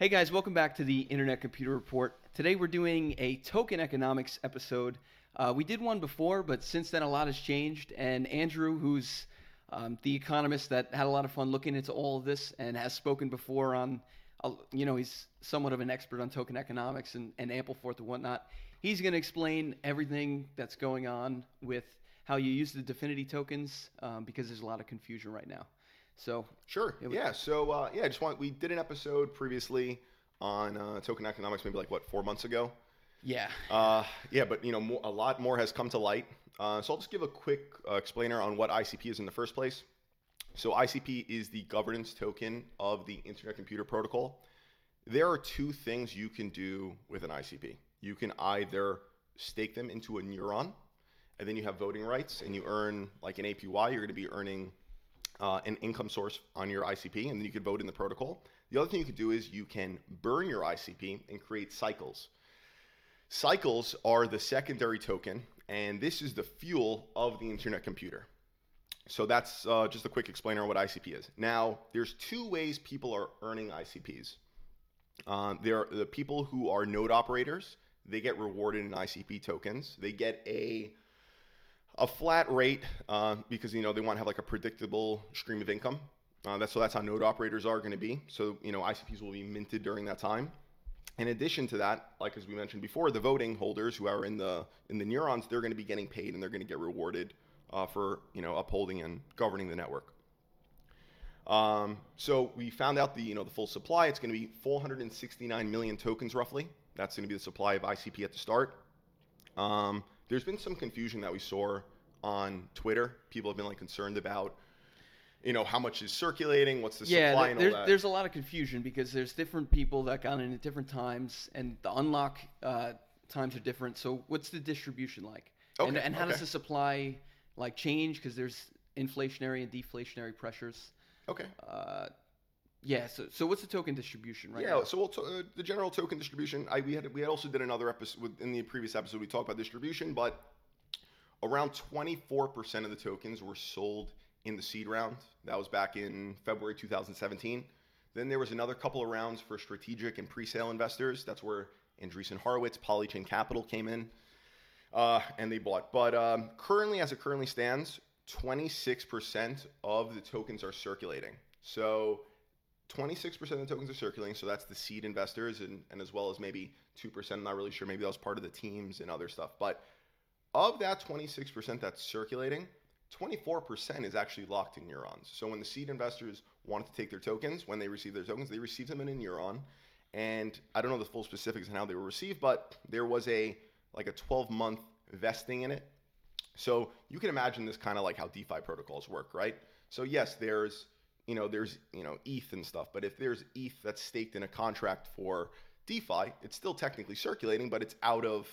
Hey guys, welcome back to the Internet Computer Report. Today we're doing a token economics episode. Uh, we did one before, but since then a lot has changed. And Andrew, who's um, the economist that had a lot of fun looking into all of this and has spoken before on, uh, you know, he's somewhat of an expert on token economics and, and Ampleforth and whatnot. He's going to explain everything that's going on with how you use the Dfinity tokens um, because there's a lot of confusion right now. So Sure. Was- Yeah. So uh, yeah, I just want we did an episode previously on uh, token economics, maybe like what four months ago. yeah, Uh, yeah, but you know, more, a lot more has come to light. Uh, so I'll just give a quick uh, explainer on what ICP is in the first place. So ICP is the governance token of the Internet Computer Protocol. There are two things you can do with an ICP. You can either stake them into a neuron, and then you have voting rights, and you earn like an APY. You're going to be earning uh, an income source on your ICP, and then you could vote in the protocol. The other thing you could do is you can burn your ICP and create cycles. Cycles are the secondary token, and this is the fuel of the internet computer. So that's uh, just a quick explainer on what ICP is. Now, there's two ways people are earning ICPs. Um, there are the people who are node operators. They get rewarded in ICP tokens. They get a a flat rate uh, because you know they want to have like a predictable stream of income. Uh, that's so that's how node operators are going to be. So you know ICPs will be minted during that time. In addition to that, like as we mentioned before, the voting holders who are in the in the neurons, they're going to be getting paid and they're going to get rewarded uh, for you know upholding and governing the network. Um, so we found out the you know the full supply. It's going to be 469 million tokens roughly. That's going to be the supply of ICP at the start. Um, there's been some confusion that we saw on Twitter. People have been like concerned about, you know, how much is circulating, what's the yeah. supply, and all there's that. there's a lot of confusion because there's different people that got in at different times, and the unlock uh, times are different. So what's the distribution like? and Okay, and how does okay. the supply like change because there's inflationary and deflationary pressures. okay. Uh, yeah. So so what's the token distribution right yeah, now? so we'll t- uh, the general token distribution. I we had we also did another episode in the previous episode. We talked about distribution, but around 24% of the tokens were sold in the seed round. That was back in February 2017. Then there was another couple of rounds for strategic and pre-sale investors. That's where Andreessen Horowitz, Polychain Capital came in, uh, and they bought. But um, currently, as it currently stands, 26% of the tokens are circulating. So 26% of the tokens are circulating, so that's the seed investors, and, and as well as maybe 2%. I'm not really sure. Maybe that was part of the teams and other stuff. But of that 26% that's circulating, 24% is actually locked in neurons. So when the seed investors wanted to take their tokens, when they receive their tokens, they receive them in a neuron. And I don't know the full specifics on how they were received, but there was a like a 12 month vesting in it. So you can imagine this kind of like how DeFi protocols work, right? So yes, there's you know there's you know ETH and stuff, but if there's ETH that's staked in a contract for DeFi, it's still technically circulating, but it's out of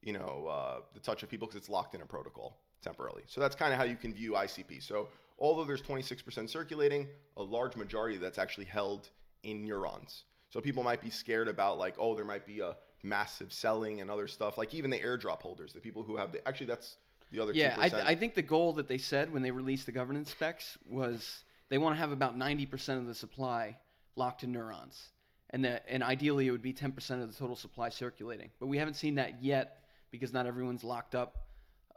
you know uh, the touch of people because it's locked in a protocol temporarily. So that's kind of how you can view ICP. So although there's 26% circulating, a large majority that's actually held in neurons. So people might be scared about like, oh, there might be a massive selling and other stuff. Like even the airdrop holders, the people who have the actually that's the other Yeah, I, 2%. I think the goal that they said when they released the governance specs was they want to have about 90% of the supply locked in neurons. And, that, and ideally, it would be 10% of the total supply circulating. But we haven't seen that yet because not everyone's locked up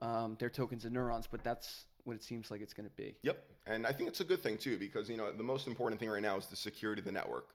um, their tokens in neurons, but that's what it seems like it's going to be. Yep, and I think it's a good thing too because you know the most important thing right now is the security of the network.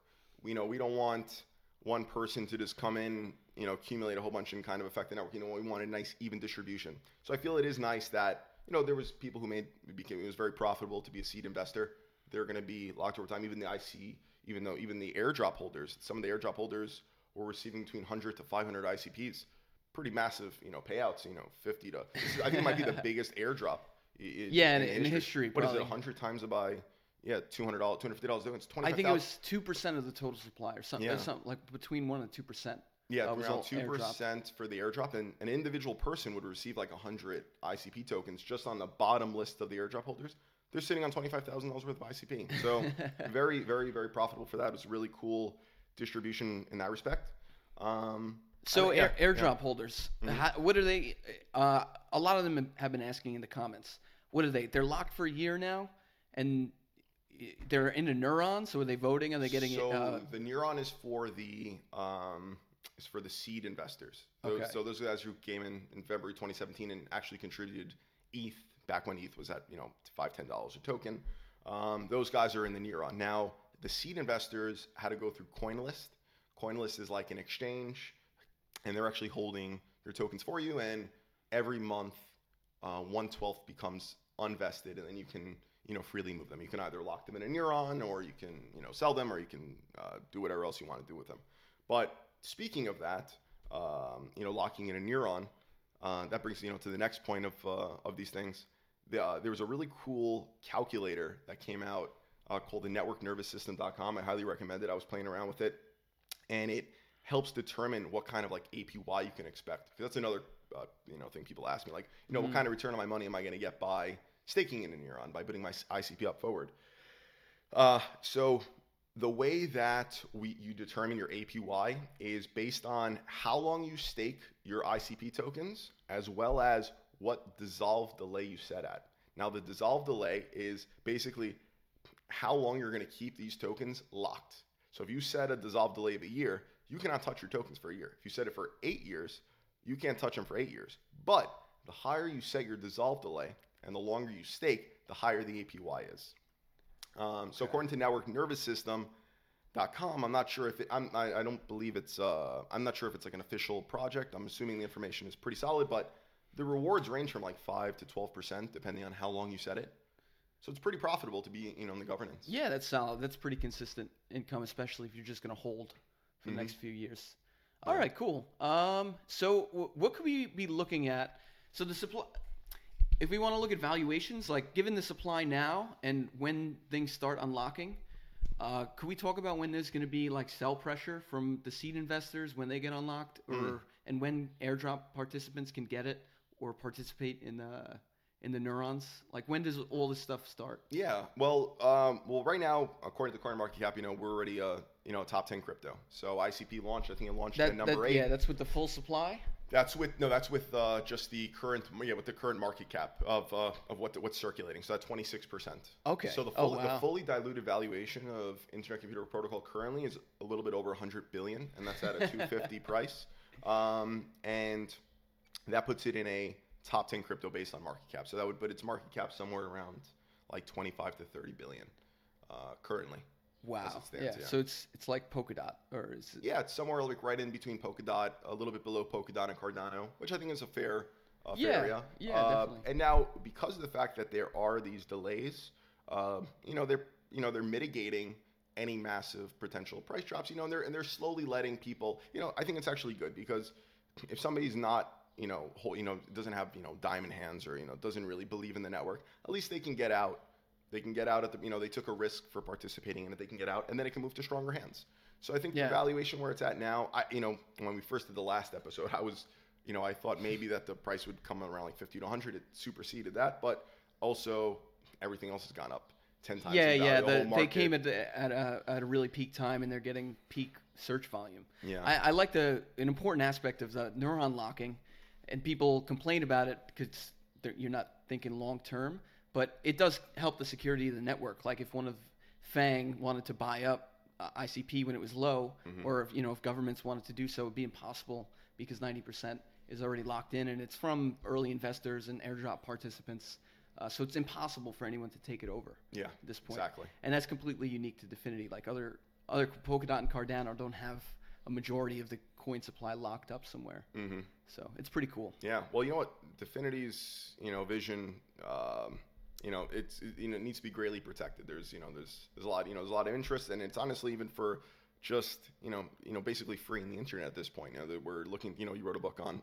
You know, we don't want one person to just come in, you know, accumulate a whole bunch and kind of affect the network. You know, we want a nice even distribution. So I feel it is nice that you know there was people who made it became it was very profitable to be a seed investor. They're going to be locked over time. Even the IC, even though even the airdrop holders, some of the airdrop holders were receiving between 100 to 500 ICPs. Pretty massive, you know, payouts. You know, 50 to. This is, I think it might be the biggest airdrop. i- i- Yeah, in- in history, What is it? probably. 100 times by yeah, two hundred dollars, two hundred fifty dollars. It's twenty. I think it was 2% of the total supply or something, Yeah. something like between 1 and 2%. yeah, uh, was all around two percent for the airdrop, and an individual person would receive like hundred ICP tokens just on the bottom list of the airdrop holders. They're sitting on twenty five thousand dollars worth of ICP. So very, very, very profitable for that. It's really cool distribution in that respect. Um, So I- yeah, air, yeah. airdrop holders, Mhm. how, what are they? Uh, a lot of them have been asking in the comments. What are they? They're locked for a year now, and they're in a neuron. So are they voting? Are they getting? So uh, the neuron is for the um, is for the seed investors. Those, Okay. So those guys who came in in February 2017 and actually contributed ETH back when ETH was at you know five ten dollars a token. Um, those guys are in the neuron. Now the seed investors had to go through CoinList. CoinList is like an exchange, and they're actually holding your tokens for you. And every month, uh, one twelfth becomes unvested, and then you can you know freely move them. You can either lock them in a neuron, or you can you know sell them, or you can uh, do whatever else you want to do with them. But speaking of that, um, you know, locking in a neuron, uh, that brings you know to the next point of uh, of these things. The, uh, there was a really cool calculator that came out uh, called the NetworkNervousSystem.com. I highly recommend it. I was playing around with it, and it helps determine what kind of like APY you can expect. Because that's another uh, you know thing people ask me, like you know, what kind of return on my money am I going to get by staking in a neuron by putting my ICP up forward? Uh, so the way that we you determine your APY is based on how long you stake your ICP tokens, as well as what dissolve delay you set at. Now, the dissolve delay is basically how long you're going to keep these tokens locked. So if you set a dissolve delay of a year, you cannot touch your tokens for a year. If you set it for eight years, you can't touch them for eight years. But the higher you set your dissolve delay and the longer you stake, the higher the APY is. Um, so according to Network Nervous System, com. I'm not sure if it, I'm, I, I don't believe it's, uh, I'm not sure if it's like an official project. I'm assuming the information is pretty solid, but the rewards range from like 5 to 12% depending on how long you set it. So it's pretty profitable to be, you know, in the governance. yeah, that's solid. That's pretty consistent income, especially if you're just going to hold for Mm-hmm. the next few years. All right, cool. Um, so w- what could we be looking at? So the supply. If we want to look at valuations, like given the supply now and when things start unlocking, uh, could we talk about when there's going to be like sell pressure from the seed investors when they get unlocked, or Mm. and when airdrop participants can get it or participate in the in the neurons? Like when does all this stuff start? Yeah. Well, um, well, right now, according to the coin market cap, you know, we're already, uh, you know, top 10 crypto. So ICP launched, I think it launched at number that- eight. yeah, that's with the full supply. That's with no, that's with uh, just the current yeah, with the current market cap of uh, of what what's circulating. So that's twenty six percent. Okay. So the Oh, wow. the fully diluted valuation of Internet Computer Protocol currently is a little bit over hundred billion, and that's at a two fifty price. Um, and that puts it in a top ten crypto based on market cap. So that would put its market cap somewhere around like twenty five to thirty billion uh, currently. Wow. it stands, yeah. yeah. So it's it's like Polkadot, or is it? Yeah, it's somewhere like right in between Polkadot, a little bit below Polkadot and Cardano, which I think is a fair, uh, fair Yeah, area. yeah, Uh, definitely. And now, because of the fact that there are these delays, um, you know, they're you know they're mitigating any massive potential price drops. You know, and they're and they're slowly letting people. You know, I think it's actually good because if somebody's not you know whole, you know doesn't have you know diamond hands or you know doesn't really believe in the network, at least they can get out they can get out at the, you know, they took a risk for participating in it. They can get out and then it can move to stronger hands. So I think Yeah. the valuation where it's at now, I, you know, when we first did the last episode, I was, you know, I thought maybe that the price would come around like 50 to 100. It superseded that, but also everything else has gone up 10 times. Yeah, value. yeah. The The, they came at the, at a at a really peak time, and they're getting peak search volume. Yeah. I, I like the an important aspect of the neuron locking, and people complain about it because you're not thinking long term. But it does help the security of the network. Like if one of FAANG wanted to buy up uh, ICP when it was low, Mm-hmm. or if you know if governments wanted to do so, it'd be impossible because 90% is already locked in, and it's from early investors and airdrop participants. Uh, so it's impossible for anyone to take it over Yeah, at this point. exactly. And that's completely unique to Dfinity. Like other other Polkadot and Cardano don't have a majority of the coin supply locked up somewhere. hmm So it's pretty cool. Yeah. Well, you know what? Dfinity's, you know, vision, um, you know, it's it, you know it needs to be greatly protected. There's you know there's there's a lot you know there's a lot of interest, and it's honestly even for just you know you know basically freeing the internet at this point. You know that we're looking. You know, you wrote a book on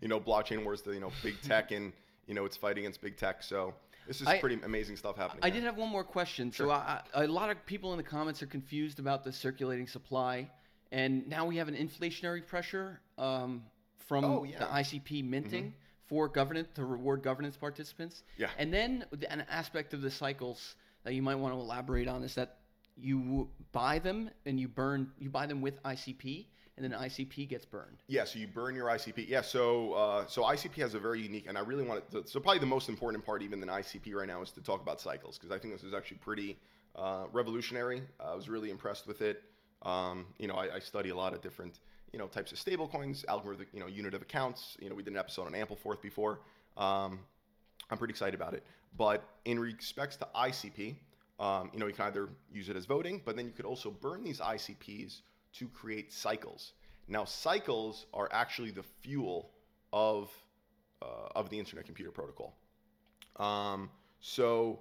you know blockchain wars, the you know big tech, and you know it's fighting against big tech. So this is I- pretty amazing stuff happening. I here. did have one more question. So I, I, a lot of people in the comments are confused about the circulating supply, and now we have an inflationary pressure um, from Oh, yeah. the ICP minting for governance to reward governance participants. Yeah. And then an aspect of the cycles that you might want to elaborate on is that you buy them and you burn you buy them with ICP, and then ICP gets burned. Yeah, so you burn your ICP. Yeah, so uh, so ICP has a very unique, and I really want to. So probably the most important part, even than ICP right now, is to talk about cycles because I think this is actually pretty uh, revolutionary. I was really impressed with it. Um, you know, I, I, study a lot of different, you know, types of stable coins, algorithmic, you know, unit of accounts. You know, we did an episode on Ampleforth before. Um, I'm pretty excited about it. But in respects to ICP, um, you know, you can either use it as voting, but then you could also burn these ICPs to create cycles. Now, cycles are actually the fuel of uh, of the Internet Computer Protocol. Um, so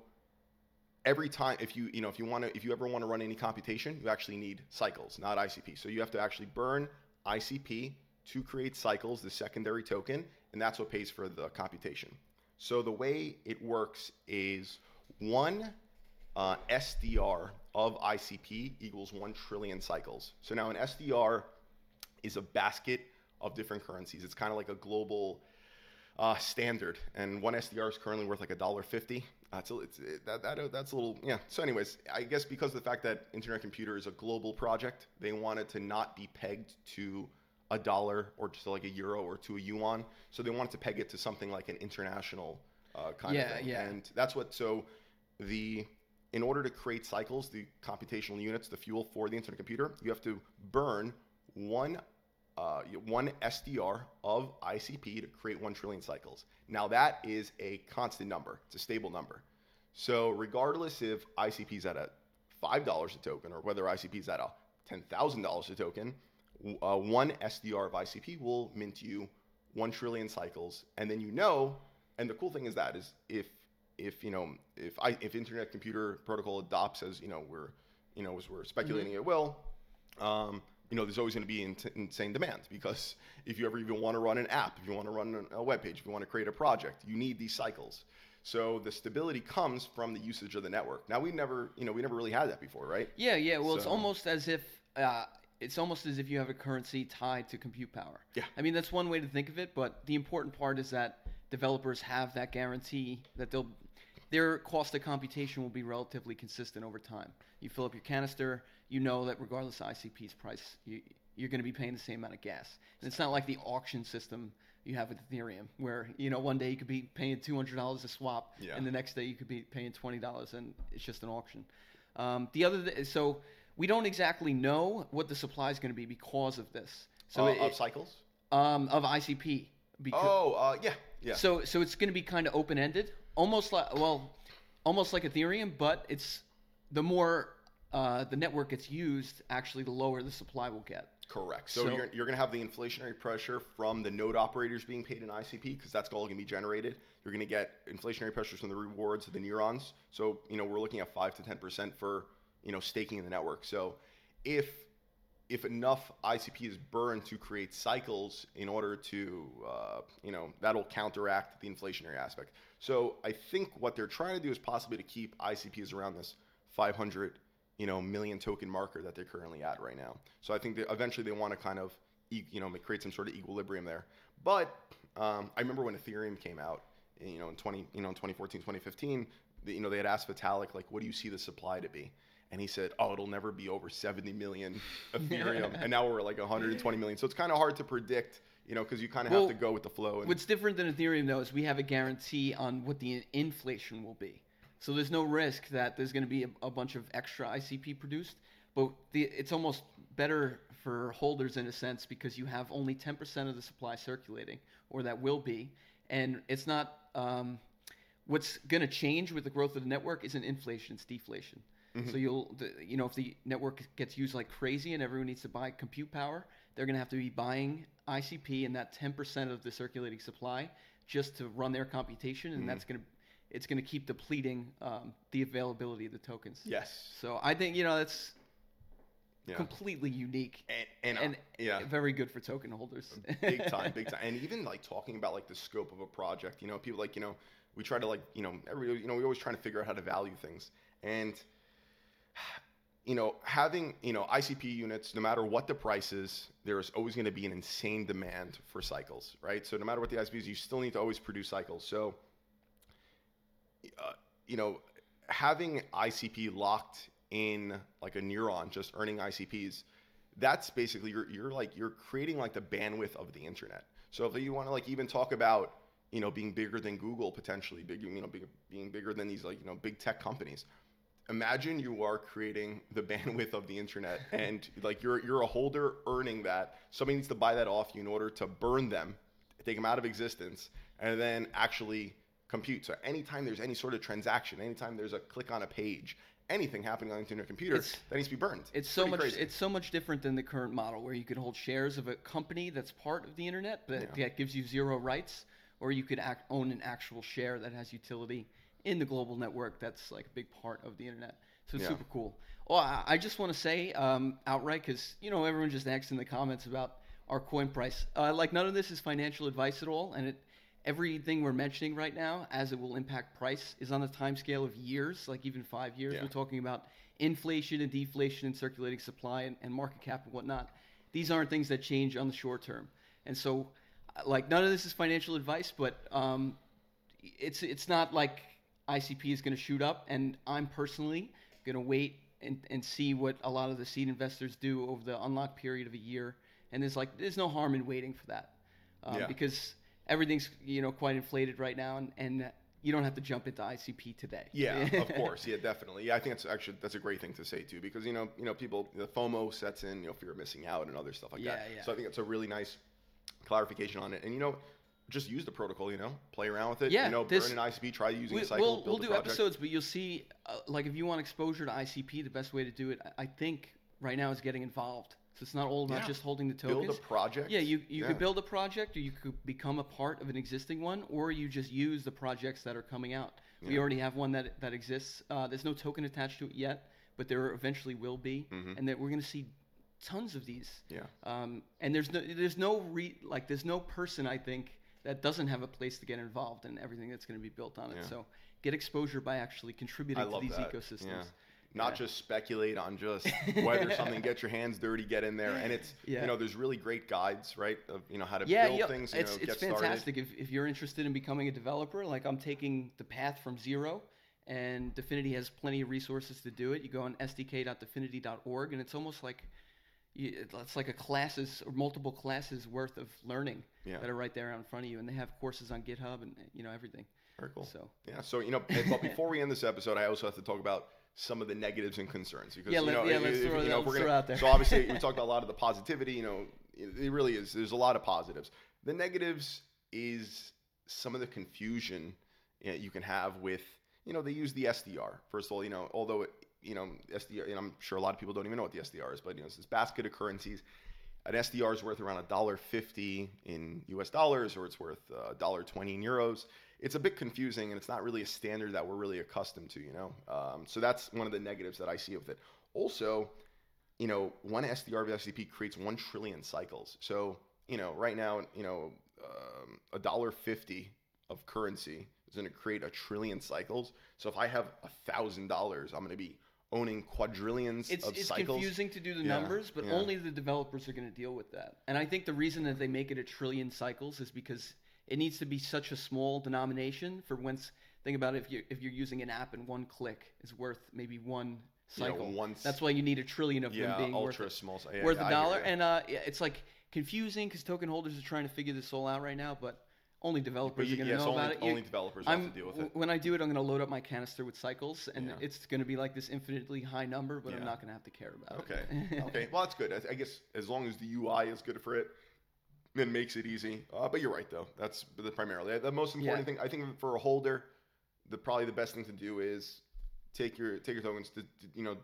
every time, if you you know if you want to if you ever want to run any computation, you actually need cycles, not ICP. So you have to actually burn ICP to create cycles, the secondary token, and that's what pays for the computation. So the way it works is one uh, SDR of ICP equals one trillion cycles. So now an SDR is a basket of different currencies. It's kind of like a global uh, standard, and one SDR is currently worth like a dollar fifty. That's a, it's, it, that, that, that's a little yeah. So, anyways, I guess because of the fact that Internet Computer is a global project, they wanted to not be pegged to a dollar or just like a euro or to a yuan. So they wanted to peg it to something like an international uh, kind yeah, of thing. Yeah, And that's what. So the in order to create cycles, the computational units, the fuel for the internet computer, you have to burn one uh, one SDR of ICP to create one trillion cycles. Now that is a constant number; it's a stable number. So regardless if ICP is at a five dollars a token or whether ICP is at a ten thousand dollars a token, uh, one SDR of ICP will mint you one trillion cycles, and then you know. And the cool thing is that is if if you know if I if Internet Computer Protocol adopts as you know we're you know as we're speculating mm-hmm. it will, um, you know there's always going to be insane demand because if you ever even want to run an app, if you want to run a web page, if you want to create a project, you need these cycles. So the stability comes from the usage of the network. Now we never, you know, we never really had that before, right? Yeah, yeah. Well, so, it's almost as if uh, it's almost as if you have a currency tied to compute power. Yeah. I mean, that's one way to think of it, but the important part is that developers have that guarantee that they'll their cost of computation will be relatively consistent over time. You fill up your canister, you know that regardless of ICP's price, you, you're going to be paying the same amount of gas. And it's not like the auction system you have with Ethereum, where you know one day you could be paying two hundred dollars a swap, yeah. and the next day you could be paying twenty dollars, and it's just an auction. Um, the other, th- so we don't exactly know what the supply is going to be because of this. So uh, it, of cycles. Um, of ICP. Because, oh, uh, yeah, yeah. So so it's going to be kind of open ended, almost like well, almost like Ethereum, but it's the more uh, the network gets used, actually, the lower the supply will get. Correct. So, so you're, you're going to have the inflationary pressure from the node operators being paid in ICP because that's all going to be generated. You're going to get inflationary pressures from the rewards of the neurons. So you know we're looking at five to ten percent for you know staking in the network. So if if enough ICP is burned to create cycles in order to, uh, you know, that'll counteract the inflationary aspect. So I think what they're trying to do is possibly to keep ICPs around this 500, you know, million token marker that they're currently at right now. So I think that eventually they want to kind of, you know, create some sort of equilibrium there. But um, I remember when Ethereum came out, you know, in 20, you know, in 2014, 2015, you know, they had asked Vitalik, like, what do you see the supply to be? And he said, "Oh, it'll never be over 70 million Ethereum," and now we're like 120 million. So it's kind of hard to predict, you know, because you kind of well, have to go with the flow. And... What's different than Ethereum though is we have a guarantee on what the inflation will be. So there's no risk that there's going to be a, a, bunch of extra ICP produced, but the, it's almost better for holders in a sense because you have only 10% of the supply circulating, or that will be, and it's not. Um, what's going to change with the growth of the network isn't inflation; it's deflation. Mm-hmm. So you'll, the, you know, if the network gets used like crazy and everyone needs to buy compute power, they're going to have to be buying ICP and that 10% of the circulating supply just to run their computation, and mm-hmm. that's going to it's going to keep depleting um, the availability of the tokens. Yes. So I think you know that's yeah. completely unique and, and, and uh, yeah. very good for token holders. big time, big time. And even like talking about like the scope of a project, you know, people like you know we try to like you know every you know we always trying to figure out how to value things and you know, having, you know, ICP units, no matter what the price is, there is always going to be an insane demand for cycles, right? So no matter what the ICP is, you still need to always produce cycles. So, uh, you know, having ICP locked in like a neuron, just earning ICPs, that's basically you're, you're like you're creating like the bandwidth of the internet. So if you want to like even talk about you know being bigger than Google potentially, big you know being bigger than these like you know big tech companies, imagine you are creating the bandwidth of the internet and like you're you're a holder earning that somebody needs to buy that off you in order to burn them take them out of existence and then actually compute so anytime there's any sort of transaction anytime there's a click on a page anything happening on the internet computer It's- that needs to be burned It's so much. crazy. It's so much different than the current model, where you could hold shares of a company that's part of the internet, but Yeah. that gives you zero rights, or you could act, own an actual share that has utility in the global network. That's like a big part of the internet. So it's Yeah. super cool. Well, I, I just want to say um, outright, because you know everyone just asks in the comments about our coin price. Uh, like none of this is financial advice at all, and it. Everything we're mentioning right now, as it will impact price, is on a time scale of years, like even five years. Yeah. We're talking about inflation and deflation and circulating supply and, and market cap and whatnot. These aren't things that change on the short term. And so, uh, like, none of this is financial advice, but um, it's it's not like ICP is going to shoot up. And I'm personally going to wait and, and see what a lot of the seed investors do over the unlock period of a year. And there's like there's no harm in waiting for that um, Yeah. because everything's you know quite inflated right now, and, and you don't have to jump into ICP today. Yeah, of course. Yeah, definitely. Yeah, I think that's actually that's a great thing to say too, because you know, you know, people the FOMO sets in, you know, fear of missing out and other stuff like that. Yeah, yeah. So I think it's a really nice clarification on it, and you know, just use the protocol. You know, play around with it. Yeah, you know, this- burn an ICP, try using we, a cycle. build we'll do project. episodes, but you'll see, uh, like, if you want exposure to ICP, the best way to do it, I- think, right now is getting involved. So it's not all about Yeah. just holding the tokens. Build a project. Yeah, you, you Yeah. could build a project, or you could become a part of an existing one, or you just use the projects that are coming out. We Yeah. already have one that that exists. Uh, there's no token attached to it yet, but there eventually will be, Mhm. and that we're going to see tons of these. Yeah. Um, and there's no there's no re, like there's no person I think that doesn't have a place to get involved in everything that's going to be built on it. Yeah. So get exposure by actually contributing to these that. ecosystems. Yeah. Not Yeah. just speculate on just whether something get your hands dirty, get in there, and it's Yeah. you know there's really great guides, right? Of you know how to Yeah, build things, you it's know, it's get started. fantastic if, if you're interested in becoming a developer. Like I'm taking the path from zero, and Dfinity has plenty of resources to do it. You go on sdk.dfinity.org, and it's almost like it's like a classes or multiple classes worth of learning Yeah. that are right there out in front of you, and they have courses on GitHub and you know everything. Very cool. So Yeah. So you know, but before we end this episode, I also have to talk about some of the negatives and concerns because Yeah, you know, yeah, if- let's if, throw you know, we're let's gonna- it out there. So obviously, we talked about a lot of the positivity. You know, it, it really is. There's a lot of positives. The negatives is some of the confusion you, know, you can have with you know they use the SDR. First of all, you know, although it, you know SDR, and I'm sure a lot of people don't even know what the SDR is, but you know, it's this basket of currencies. An SDR is worth around a dollar fifty in U.S. dollars, or it's worth dollar twenty in euros. It's a bit confusing, and it's not really a standard that we're really accustomed to. You know, um, so that's one of the negatives that I see with it. Also, you know, one SDR of ICP creates one trillion cycles. So you know, right now, you know, um, a dollar fifty of currency is going to create a trillion cycles. So if I have a thousand dollars, I'm going to be owning quadrillions it's, of it's cycles. confusing to do the Yeah, numbers, but yeah. only the developers are going to deal with that. And I think the reason that they make it a trillion cycles is because it needs to be such a small denomination for once. Think about it, if you if you're using an app and one click is worth maybe one You know, cycle. once- That's why you need a trillion of yeah, them being ultra worth, small. a, Yeah, worth a dollar. And uh, yeah, it's like confusing because token holders are trying to figure this all out right now, but only developers But are going to yes, know only, about it. You- only developers I'm, have to deal with it. When I do it, I'm going to load up my canister with cycles, and Yeah. it's going to be like this infinitely high number, but I'm not going to have to care about Okay. it. okay. Okay. Well, that's good. I, I guess as long as the UI is good for it, then makes it easy. Uh, but you're right, though. That's the primarily the most important Yeah. thing. I think for a holder, the probably the best thing to do is take your take your tokens to, to, you know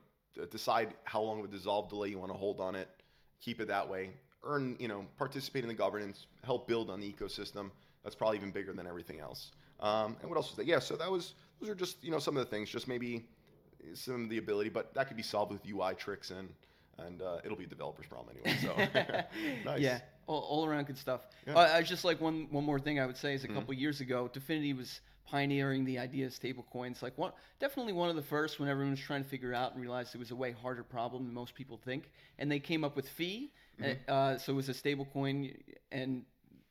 decide how long of a dissolve delay you want to hold on it. Keep it that way. Earn you know participate in the governance. Help build on the ecosystem. That's probably even bigger than everything else. Um, and what else was that? Yeah. So that was those are just you know some of the things. Just maybe some of the ability, but that could be solved with UI tricks and and uh, it'll be a developer's problem anyway. So nice. Yeah, all, all around good stuff. Yeah. Uh, I just like one one more thing I would say is a Mhm. couple years ago, Dfinity was pioneering the idea of stable coins. Like one, definitely one of the first when everyone was trying to figure out and realized it was a way harder problem than most people think. And they came up with PHI, Mm-hmm. uh, so it was a stable coin, and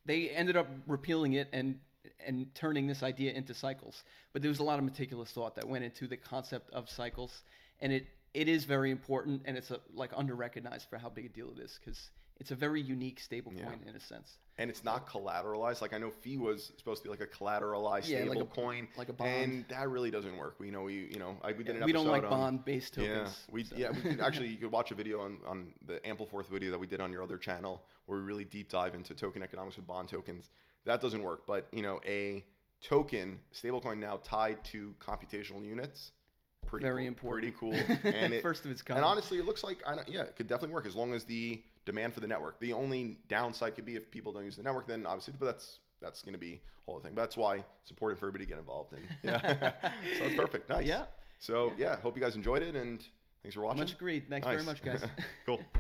they ended up repealing it and and turning this idea into cycles. But there was a lot of meticulous thought that went into the concept of cycles, and it it is very important, and it's a, like under recognized for how big a deal it is because it's a very unique stablecoin Yeah. in a sense. and it's not collateralized. Like I know PHI was supposed to be like a collateralized Yeah, like a- coin, like a bond. and that really doesn't work. We know we you know I, we did an we don't like on- bond-based tokens. Yeah, we so- yeah we could, actually you could watch a video on on the Ampleforth video that we did on your other channel where we really deep dive into token economics with bond tokens. That doesn't work, but you know a token stablecoin now tied to computational units. Pretty Very cool, important. Pretty cool. And it, First of its kind. and honestly, it looks like I don't, yeah, it could definitely work as long as the demand for the network. The only downside could be if people don't use the network, then obviously, but that's that's going to be a whole thing. But that's why it's important for everybody to get involved in. Yeah, so it's perfect. Nice. Yeah. So yeah, hope you guys enjoyed it, and thanks for watching. Much agreed. Thanks very much, guys. cool.